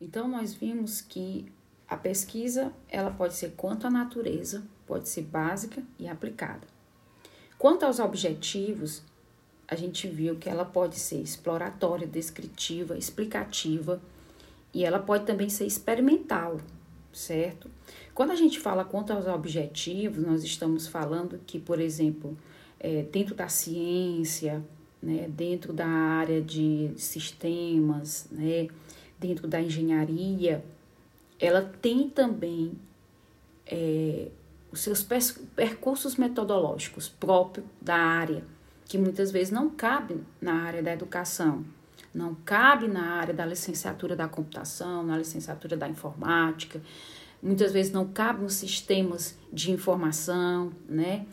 Então nós vimos que a pesquisa ela pode ser quanto à natureza, pode ser básica e aplicada. Quanto aos objetivos, a gente viu que ela pode ser exploratória, descritiva, explicativa e ela pode também ser experimental, certo? Quando a gente fala quanto aos objetivos, nós estamos falando que, por exemplo, é, dentro da ciência, né, dentro da área de sistemas, né, dentro da engenharia, ela tem também é, os seus percursos metodológicos próprios da área que muitas vezes não cabe na área da educação, não cabe na área da licenciatura da computação, na licenciatura da informática, muitas vezes não cabe nos sistemas de informação, né?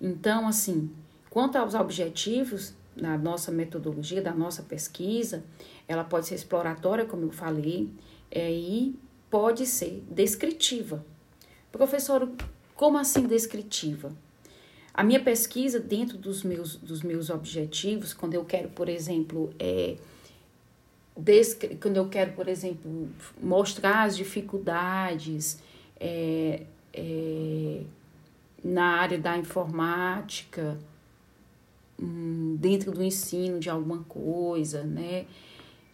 Então, assim, quanto aos objetivos da nossa metodologia, da nossa pesquisa, ela pode ser exploratória, como eu falei, é, e pode ser descritiva. Professor, como assim descritiva? A minha pesquisa dentro dos meus, dos meus objetivos, quando eu quero, por exemplo, é, quando eu quero, por exemplo, mostrar as dificuldades é, é, na área da informática, hum, dentro do ensino de alguma coisa, né?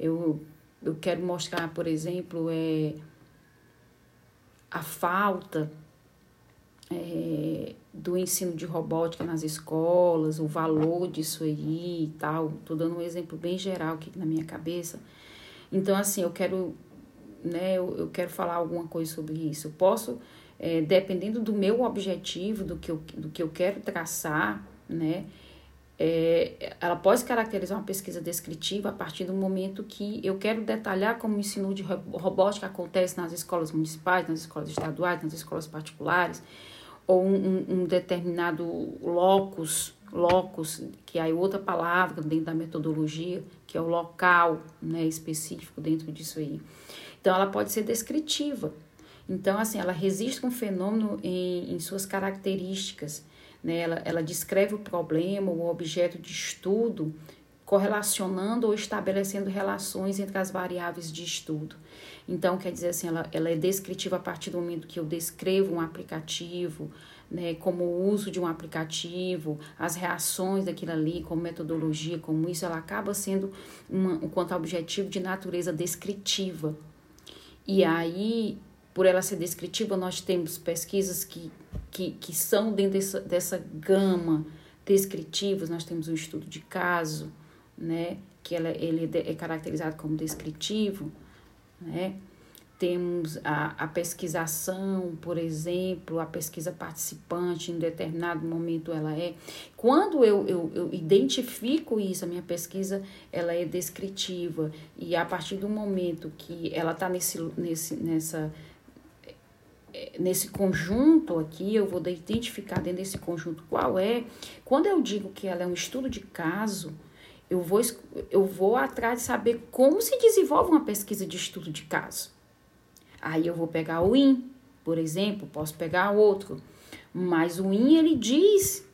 Eu, eu quero mostrar, por exemplo, é, a falta é, do ensino de robótica nas escolas, o valor disso aí e tal. Tô dando um exemplo bem geral aqui na minha cabeça. Então, assim, eu quero, né, eu, eu quero falar alguma coisa sobre isso. Eu posso, é, dependendo do meu objetivo, do que eu, do que eu quero traçar, né, é, ela pode caracterizar uma pesquisa descritiva a partir do momento que eu quero detalhar como o ensino de robótica acontece nas escolas municipais, nas escolas estaduais, nas escolas particulares, ou um, um determinado locus, locus, que é outra palavra dentro da metodologia, que é o local né, específico dentro disso aí. Então, ela pode ser descritiva. Então, assim, ela resiste um fenômeno em, em suas características. Né? Ela, ela descreve o problema, o objeto de estudo, correlacionando ou estabelecendo relações entre as variáveis de estudo. Então, quer dizer assim, ela, ela é descritiva a partir do momento que eu descrevo um aplicativo, né, como o uso de um aplicativo, as reações daquilo ali, como metodologia, como isso, ela acaba sendo, uma, quanto ao objetivo, de natureza descritiva. E aí, por ela ser descritiva, nós temos pesquisas que, que, que são dentro dessa, dessa gama descritivas, nós temos um estudo de caso, né, que ela, ele é caracterizado como descritivo, né? Temos a, a pesquisação, por exemplo, a pesquisa participante, em determinado momento ela é. Quando eu, eu, eu identifico isso, a minha pesquisa ela é descritiva, e a partir do momento que ela está nesse, nesse, nessa, nesse conjunto aqui, eu vou identificar dentro desse conjunto qual é. Quando eu digo que ela é um estudo de caso, eu vou, eu vou atrás de saber como se desenvolve uma pesquisa de estudo de caso. Aí eu vou pegar o IN, por exemplo, posso pegar outro. Mas o IN, ele diz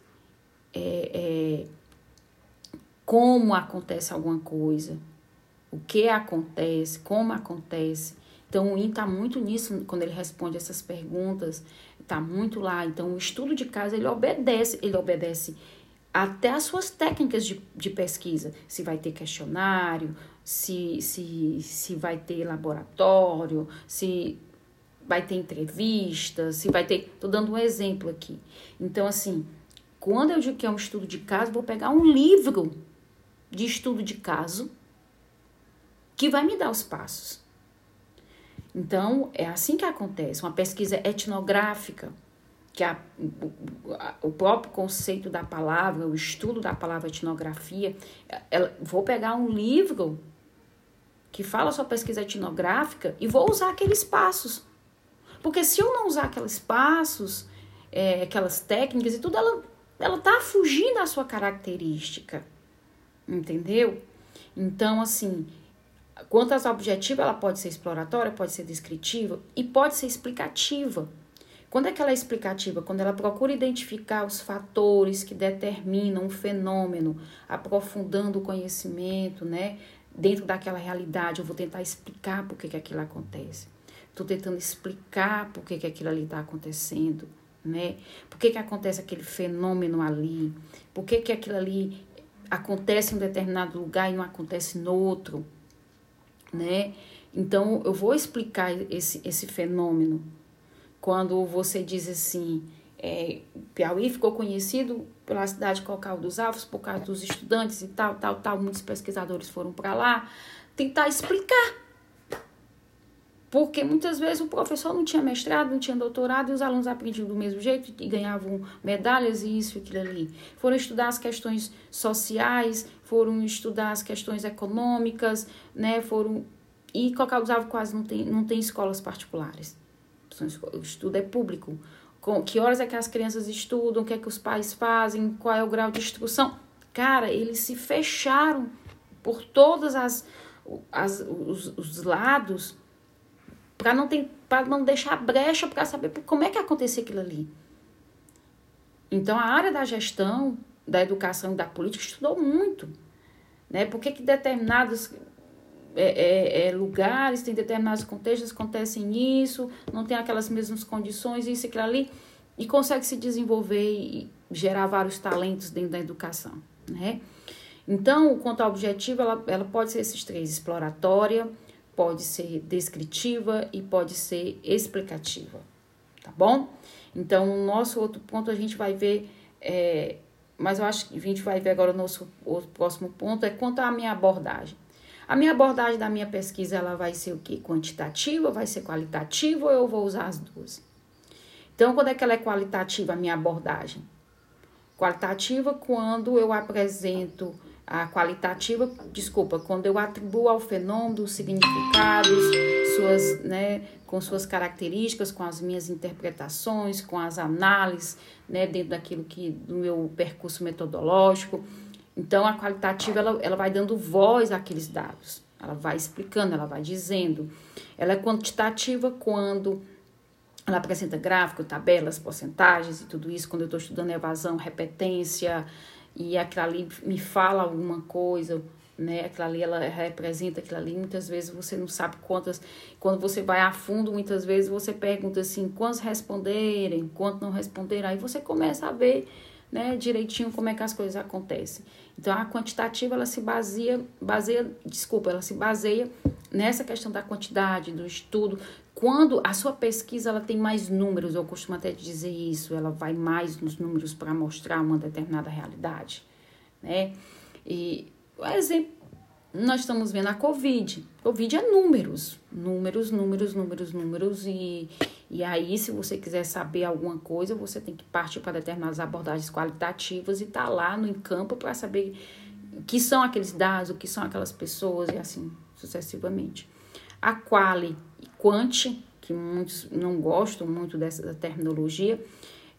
é, é, como acontece alguma coisa, o que acontece, como acontece. Então, o IN está muito nisso, quando ele responde essas perguntas, está muito lá. Então, o estudo de caso, ele obedece, ele obedece até as suas técnicas de, de pesquisa. Se vai ter questionário, se, se, se vai ter laboratório, se vai ter entrevista, se vai ter. Estou dando um exemplo aqui. Então, assim, quando eu digo que é um estudo de caso, vou pegar um livro de estudo de caso que vai me dar os passos. Então, é assim que acontece. Uma pesquisa etnográfica que a, o, próprio conceito da palavra, o estudo da palavra etnografia, ela, vou pegar um livro que fala sobre pesquisa etnográfica e vou usar aqueles passos. Porque se eu não usar aqueles passos, é, aquelas técnicas e tudo, ela, ela tá fugindo da sua característica. Entendeu? Então, assim, quanto aos objetivos, ela pode ser exploratória, pode ser descritiva e pode ser explicativa. Quando é que ela é explicativa? Quando ela procura identificar os fatores que determinam um fenômeno, aprofundando o conhecimento, né? dentro daquela realidade, eu vou tentar explicar por que, que aquilo acontece. Estou tentando explicar por que, que aquilo ali está acontecendo, né? Por que, que acontece aquele fenômeno ali? Por que, que aquilo ali acontece em um determinado lugar e não acontece no outro, né? Então, eu vou explicar esse, esse fenômeno. Quando você diz assim, é, Piauí ficou conhecido pela cidade de Cocal dos Alvos por causa dos estudantes e tal, tal, tal. Muitos pesquisadores foram para lá tentar explicar. Porque muitas vezes o professor não tinha mestrado, não tinha doutorado e os alunos aprendiam do mesmo jeito e ganhavam medalhas e isso e aquilo ali. Foram estudar as questões sociais, foram estudar as questões econômicas, né? Foram e Cocal quase não tem, não tem escolas particulares. O estudo é público. Com, que horas é que as crianças estudam, o que é que os pais fazem, qual é o grau de instrução. Cara, eles se fecharam por todas as, as os, os lados para não ter, para não deixar brecha para saber como é que acontecia aquilo ali. Então a área da gestão, da educação e da política estudou muito, né? Por que, que determinados é, é, é, lugares, tem determinados contextos, acontecem isso, não tem aquelas mesmas condições, isso e aquilo ali, e consegue se desenvolver e gerar vários talentos dentro da educação, né? Então, quanto ao objetivo, ela, ela pode ser esses três, exploratória, pode ser descritiva e pode ser explicativa, tá bom? Então, o nosso outro ponto a gente vai ver, é, mas eu acho que a gente vai ver agora o nosso o próximo ponto, é quanto à minha abordagem. A minha abordagem da minha pesquisa ela vai ser o que? Quantitativa, vai ser qualitativa ou eu vou usar as duas? Então, quando é que ela é qualitativa, a minha abordagem? Qualitativa quando eu apresento a qualitativa, desculpa, quando eu atribuo ao fenômeno significados, suas, né, com suas características, com as minhas interpretações, com as análises, né, dentro daquilo que do meu percurso metodológico. Então, a qualitativa ela, ela vai dando voz àqueles dados, ela vai explicando, ela vai dizendo. Ela é quantitativa quando ela apresenta gráfico, tabelas, porcentagens e tudo isso, quando eu estou estudando evasão, repetência, e aquilo ali me fala alguma coisa, né? Aquilo ali ela representa aquilo ali. Muitas vezes você não sabe quantas. Quando você vai a fundo, muitas vezes você pergunta assim: quantos responderem, quantos não responderam. Aí você começa a ver né, direitinho como é que as coisas acontecem. Então a quantitativa ela se baseia, baseia, desculpa, ela se baseia nessa questão da quantidade, do estudo. Quando a sua pesquisa ela tem mais números, eu costumo até dizer isso, ela vai mais nos números para mostrar uma determinada realidade, né? E o exemplo nós estamos vendo a Covid. Covid é números, números, números, números, números. E, e aí, se você quiser saber alguma coisa, você tem que partir para determinadas abordagens qualitativas e tá lá no campo para saber o que são aqueles dados, o que são aquelas pessoas e assim sucessivamente. A quali e quanti, que muitos não gostam muito dessa terminologia,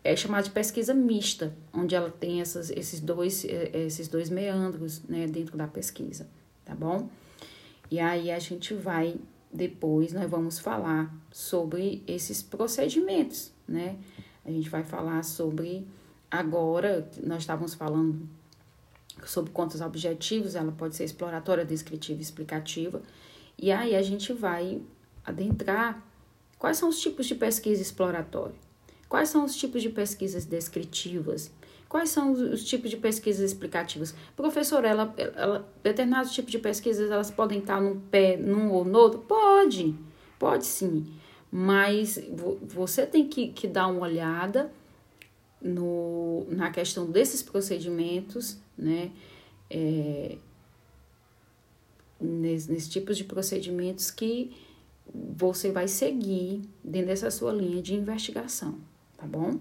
é chamada de pesquisa mista, onde ela tem essas, esses, dois, eh, esses dois meandros né, dentro da pesquisa tá bom? E aí a gente vai depois nós vamos falar sobre esses procedimentos, né? A gente vai falar sobre agora nós estávamos falando sobre contas objetivos, ela pode ser exploratória, descritiva, explicativa. E aí a gente vai adentrar quais são os tipos de pesquisa exploratória, quais são os tipos de pesquisas descritivas, Quais são os, os, tipos de pesquisas explicativas? Professor, ela, ela, determinados tipos de pesquisas elas podem estar num pé, num ou no outro? Pode, pode sim. Mas você tem que, que dar uma olhada no, na questão desses procedimentos, né? É, nesses, nesses tipos de procedimentos que você vai seguir dentro dessa sua linha de investigação, tá bom?